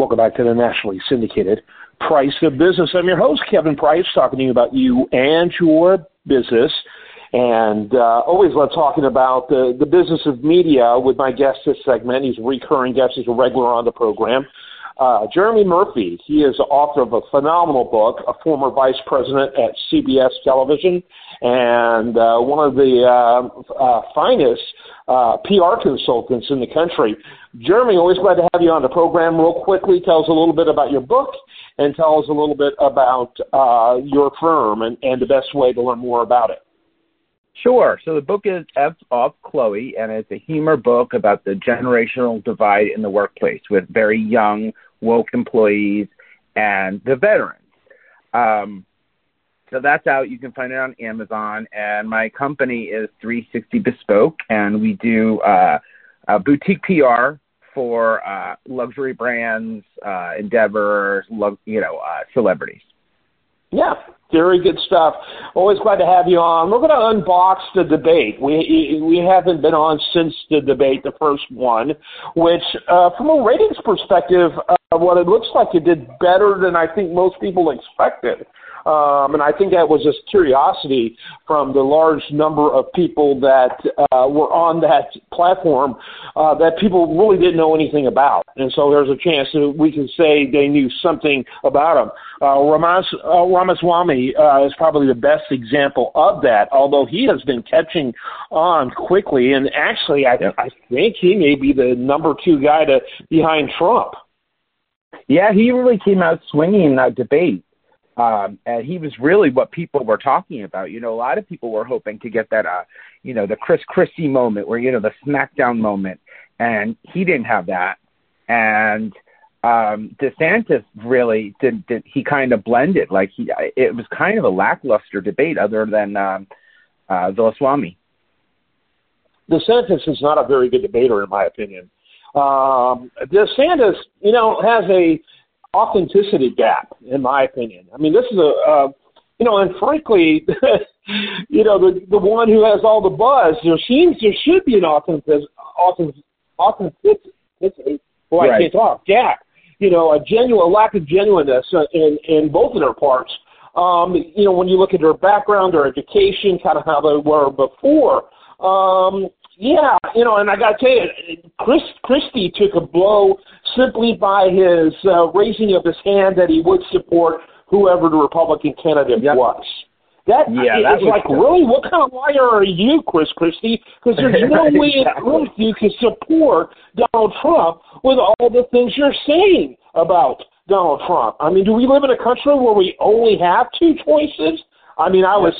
Welcome back to the nationally syndicated Price of Business. I'm your host, Kevin Price, talking to you about you and your business. And uh, always love talking about the, the business of media with my guest this segment. He's a recurring guest, he's a regular on the program. Uh, Jeremy Murphy, he is the author of a phenomenal book, a former vice president at CBS Television, and uh, one of the uh, uh, finest uh, PR consultants in the country. Jeremy, always glad to have you on the program. Real quickly, tell us a little bit about your book and tell us a little bit about uh, your firm and, and the best way to learn more about it. Sure. So the book is F off Chloe, and it's a humor book about the generational divide in the workplace with very young, woke employees and the veterans. Um, so that's out. You can find it on Amazon. And my company is 360 Bespoke, and we do uh, boutique PR for uh, luxury brands, uh, endeavors, lo- you know, uh, celebrities. Yeah, very good stuff. Always glad to have you on. We're going to unbox the debate. We we haven't been on since the debate, the first one, which, uh, from a ratings perspective, uh, what it looks like it did better than I think most people expected. Um, and I think that was just curiosity from the large number of people that uh, were on that platform uh, that people really didn't know anything about. And so there's a chance that we can say they knew something about them. Uh, Ramas, uh, Ramaswamy uh, is probably the best example of that, although he has been catching on quickly. And actually, I, yep. I think he may be the number two guy to behind Trump. Yeah, he really came out swinging in that debate. Um, and he was really what people were talking about. You know, a lot of people were hoping to get that, uh, you know, the Chris Christie moment where, you know, the SmackDown moment. And he didn't have that. And um, DeSantis really did, did he kind of blended. Like he, it was kind of a lackluster debate other than um, uh, Velaswamy. DeSantis is not a very good debater, in my opinion. Um, DeSantis, you know, has a authenticity gap, in my opinion. I mean, this is a, uh, you know, and frankly, you know, the the one who has all the buzz. There seems there should be an authentic, authentic, authenticity. Boy, right. I can't talk. Gap. You know, a genuine a lack of genuineness in in both of their parts. Um, you know, when you look at their background, their education, kind of how they were before. Um, yeah, you know, and I got to tell you, Chris Christie took a blow simply by his uh, raising of his hand that he would support whoever the Republican candidate yep. was. That yeah, that was like cool. really, what kind of liar are you, Chris Christie? Because there's no way exactly. in earth you can support Donald Trump with all the things you're saying about Donald Trump. I mean, do we live in a country where we only have two choices? I mean, I was,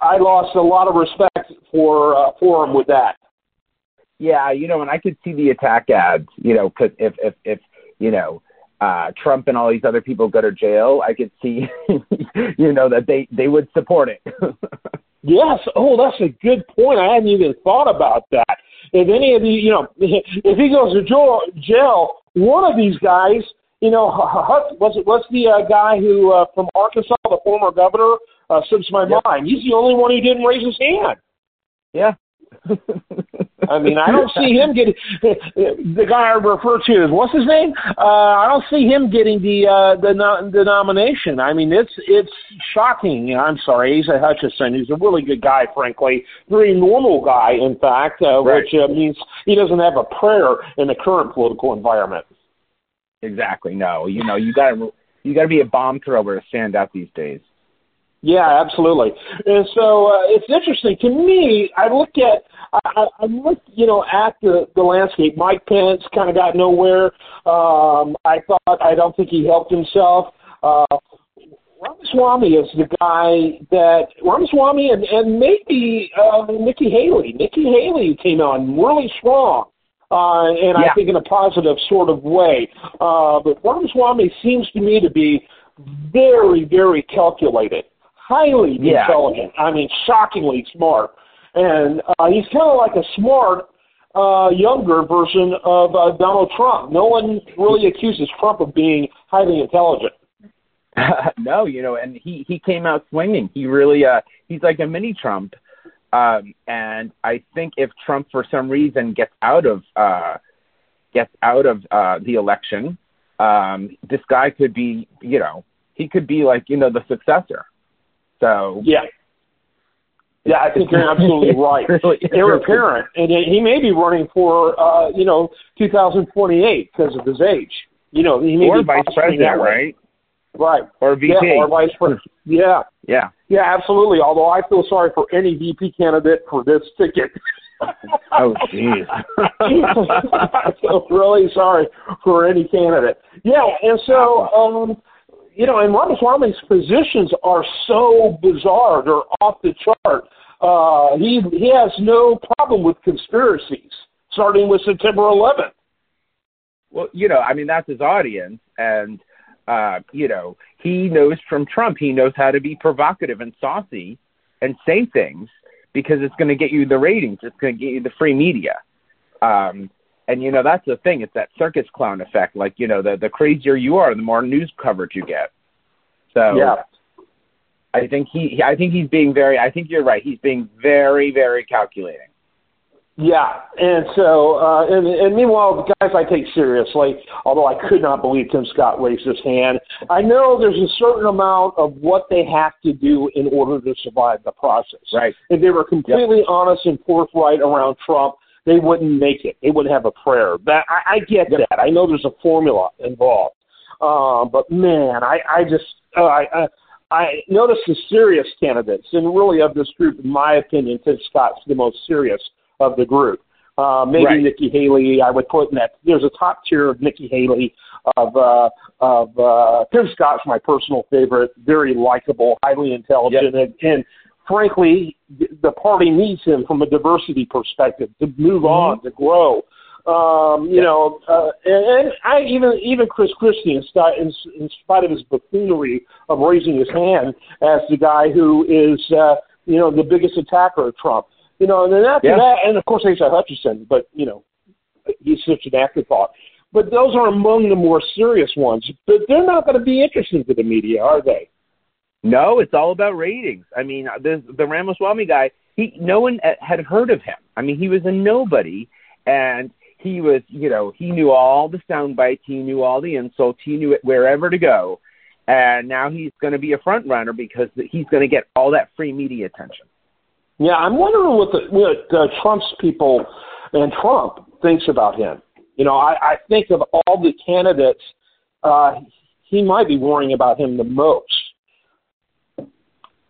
I lost a lot of respect for uh, for him with that. Yeah, you know, and I could see the attack ads, you know, because if if if you know uh, Trump and all these other people go to jail, I could see, you know, that they they would support it. yes. Oh, that's a good point. I hadn't even thought about that. If any of you, you know, if he goes to jail, jail one of these guys, you know, was it what's the uh, guy who uh, from Arkansas, the former governor, uh, slips my yep. mind. He's the only one who didn't raise his hand. Yeah. I mean, I don't see him getting the guy I refer to. As what's his name? Uh, I don't see him getting the uh, the no, the nomination. I mean, it's it's shocking. I'm sorry, Asa Hutchinson. He's a really good guy, frankly, very normal guy, in fact, uh, right. which uh, means he doesn't have a prayer in the current political environment. Exactly. No, you know, you got to you got to be a bomb thrower to stand out these days. Yeah, absolutely. And so uh, it's interesting to me. I look at I, I look, you know, at the the landscape. Mike Pence kind of got nowhere. Um, I thought I don't think he helped himself. Uh, Ramaswamy is the guy that Ramaswamy and and maybe uh, Nikki Haley. Nikki Haley came on really strong. Uh, and yeah. I think in a positive sort of way. Uh, but Ramaswamy seems to me to be very, very calculated highly yeah. intelligent. I mean, shockingly smart. And uh, he's kind of like a smart, uh, younger version of uh, Donald Trump. No one really accuses Trump of being highly intelligent. Uh, no, you know, and he he came out swinging. He really uh he's like a mini Trump. Um and I think if Trump for some reason gets out of uh gets out of uh the election, um, this guy could be, you know, he could be like, you know, the successor. So yeah, yeah, I think you're absolutely right. really Heir apparent, and he may be running for, uh, you know, 2028 because of his age. You know, he may or be vice president, right? Right. Or VP. Yeah, or vice president. Yeah, Yeah. yeah, absolutely. Although I feel sorry for any VP candidate for this ticket. Oh, jeez. I feel really sorry for any candidate. Yeah, and so um, you know, and Ramaswamy's positions are so bizarre; they're off the chart. Uh, he he has no problem with conspiracies, starting with September 11th. Well, you know, I mean, that's his audience, and uh, you know, he knows from Trump. He knows how to be provocative and saucy and say things because it's going to get you the ratings. It's going to get you the free media. Um, and you know, that's the thing. It's that circus clown effect. Like, you know, the the crazier you are, the more news coverage you get. So Yeah, I think he, I think he's being very. I think you're right. He's being very, very calculating. yeah, and so uh, and and meanwhile, the guys I take seriously, although I could not believe Tim Scott raised his hand. I know there's a certain amount of what they have to do in order to survive the process. Right. If they were completely honest and forthright around Trump, they wouldn't make it. They wouldn't have a prayer. That I, I get Yep. that. I know there's a formula involved. Uh, but man, I, I just uh, I, I I notice the serious candidates, and really of this group, in my opinion, Tim Scott's the most serious of the group. Uh, maybe Right. Nikki Haley, I would put in that. There's a top tier of Nikki Haley, of uh, of uh, Tim Scott's my personal favorite. Very likable, highly intelligent, and, and frankly, the party needs him from a diversity perspective to move on, to grow. Um, you Yeah. know, uh, and, and I even even Chris Christie, in, in, in spite of his buffoonery of raising his hand as the guy who is, uh, you know, the biggest attacker of Trump. You know, and then after Yeah. that, and of course Asa Hutchinson, but you know, he's such an afterthought. But those are among the more serious ones. But they're not going to be interesting to the media, are they? No, it's all about ratings. I mean, the the Ramaswamy guy, he no one had heard of him. I mean, he was a nobody, and he was, you know, he knew all the sound bites, he knew all the insults, he knew it wherever to go, and now he's going to be a front runner because he's going to get all that free media attention. Yeah, I'm wondering what the what uh, Trump's people and Trump thinks about him. You know, I, I think of all the candidates, uh, he might be worrying about him the most.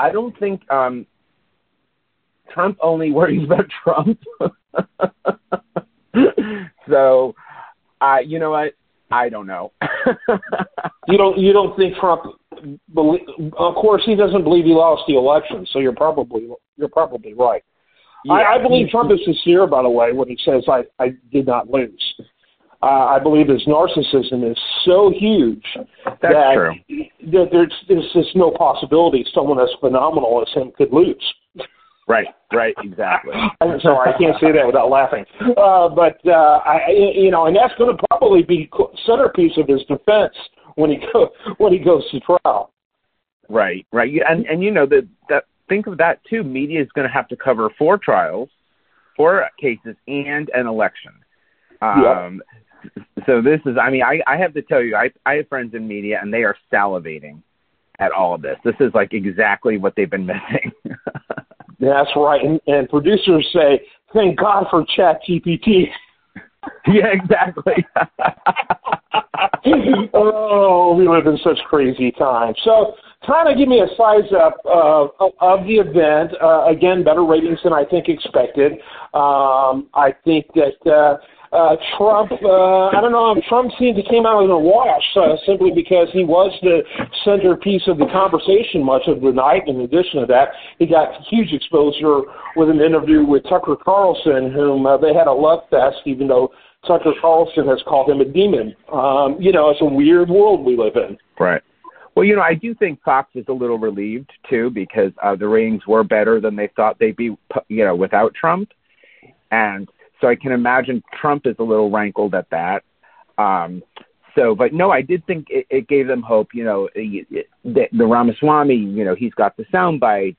I don't think um, Trump only worries about Trump. so, uh, you know what? I don't know. You don't you don't think Trump? Believe, of course, he doesn't believe he lost the election. So you're probably you're probably right. I, I believe Trump is sincere, by the way, when he says I I did not lose. Uh, I believe his narcissism is so huge That's that, true. That there's there's just no possibility someone as phenomenal as him could lose. Right, right, exactly. I'm sorry, I can't say that without laughing. Uh, but uh, I, you know, and that's going to probably be centerpiece of his defense when he go when he goes to trial. Right, right. And and you know that that think of that too. Media is going to have to cover four trials, four cases, and an election. Um, So this is. I mean, I I have to tell you, I I have friends in media, and they are salivating at all of this. This is like exactly what they've been missing. That's right. And, and producers say, "Thank God for Chat GPT." yeah, exactly. oh, we live in such crazy times. So, kind of give me a size up uh, of the event. Uh, again, better ratings than I think expected. Um, I think that uh, uh, Trump, uh, I don't know, Trump seemed to came out in a wash uh, simply because he was the centerpiece of the conversation much of the night. In addition to that, he got huge exposure with an interview with Tucker Carlson, whom uh, they had a love fest, even though Tucker Carlson has called him a demon. Um, you know, it's a weird world we live in. Right. Well, you know, I do think Fox is a little relieved too because uh, the ratings were better than they thought they'd be, you know, without Trump, and so I can imagine Trump is a little rankled at that. Um, so, but no, I did think it, it gave them hope. You know, it, it, the, the Ramaswamy, you know, he's got the sound bites.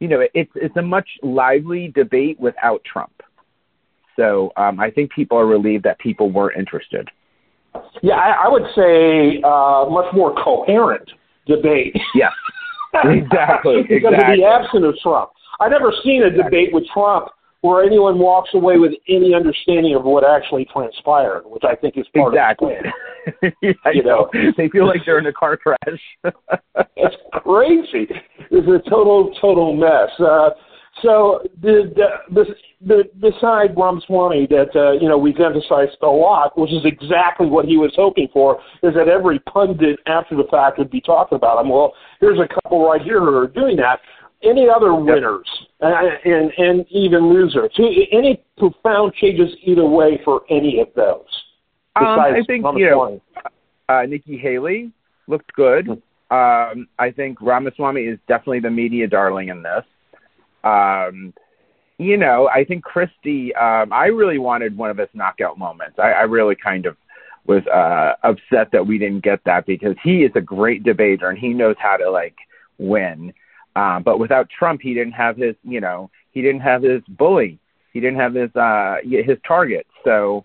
You know, it's it's a much lively debate without Trump. So um, I think people are relieved that people were interested. Yeah, I, I would say uh, much more coherent debate. Yeah, exactly. because exactly. of the absence of Trump. I've never seen a debate with Trump where anyone walks away with any understanding of what actually transpired, which I think is part exactly. of the plan. you know, they feel like they're in a car crash. it's crazy. It's a total, total mess. Uh, so the, the, the, beside Ramaswamy that uh, you know we've emphasized a lot, which is exactly what he was hoping for, is that every pundit after the fact would be talking about him. Well, here's a couple right here who are doing that. Any other winners yep. and, and and even losers? Any profound changes either way for any of those? Um, I think you know uh, Nikki Haley looked good. Hmm. Um, I think Ramaswamy is definitely the media darling in this. Um, you know, I think Christie. Um, I really wanted one of his knockout moments. I, I really kind of was uh, upset that we didn't get that because he is a great debater and he knows how to like win. Um, but without Trump, he didn't have his. You know, he didn't have his bully. He didn't have his uh, his target. So.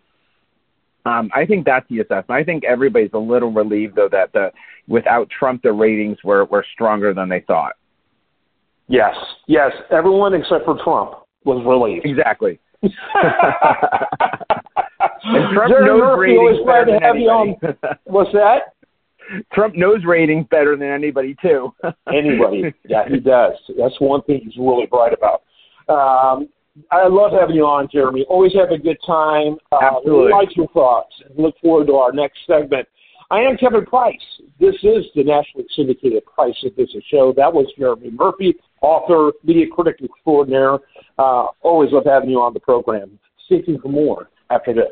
Um, I think that's the assessment. I think everybody's a little relieved though that the without Trump the ratings were were stronger than they thought. Yes, yes. Everyone except for Trump was relieved. Exactly. and Trump Jerry knows Murphy ratings better than anybody. On, what's that? Trump knows ratings better than anybody too. anybody, yeah, he does. That's one thing he's really bright about. Um, I love having you on, Jeremy. Always have a good time. Uh, Absolutely. Like your thoughts. Look forward to our next segment. I am Kevin Price. This is the nationally syndicated Price of Business Show. That was Jeremy Murphy, author, media critic extraordinaire. Uh, always love having you on the program. Seeking for more after this.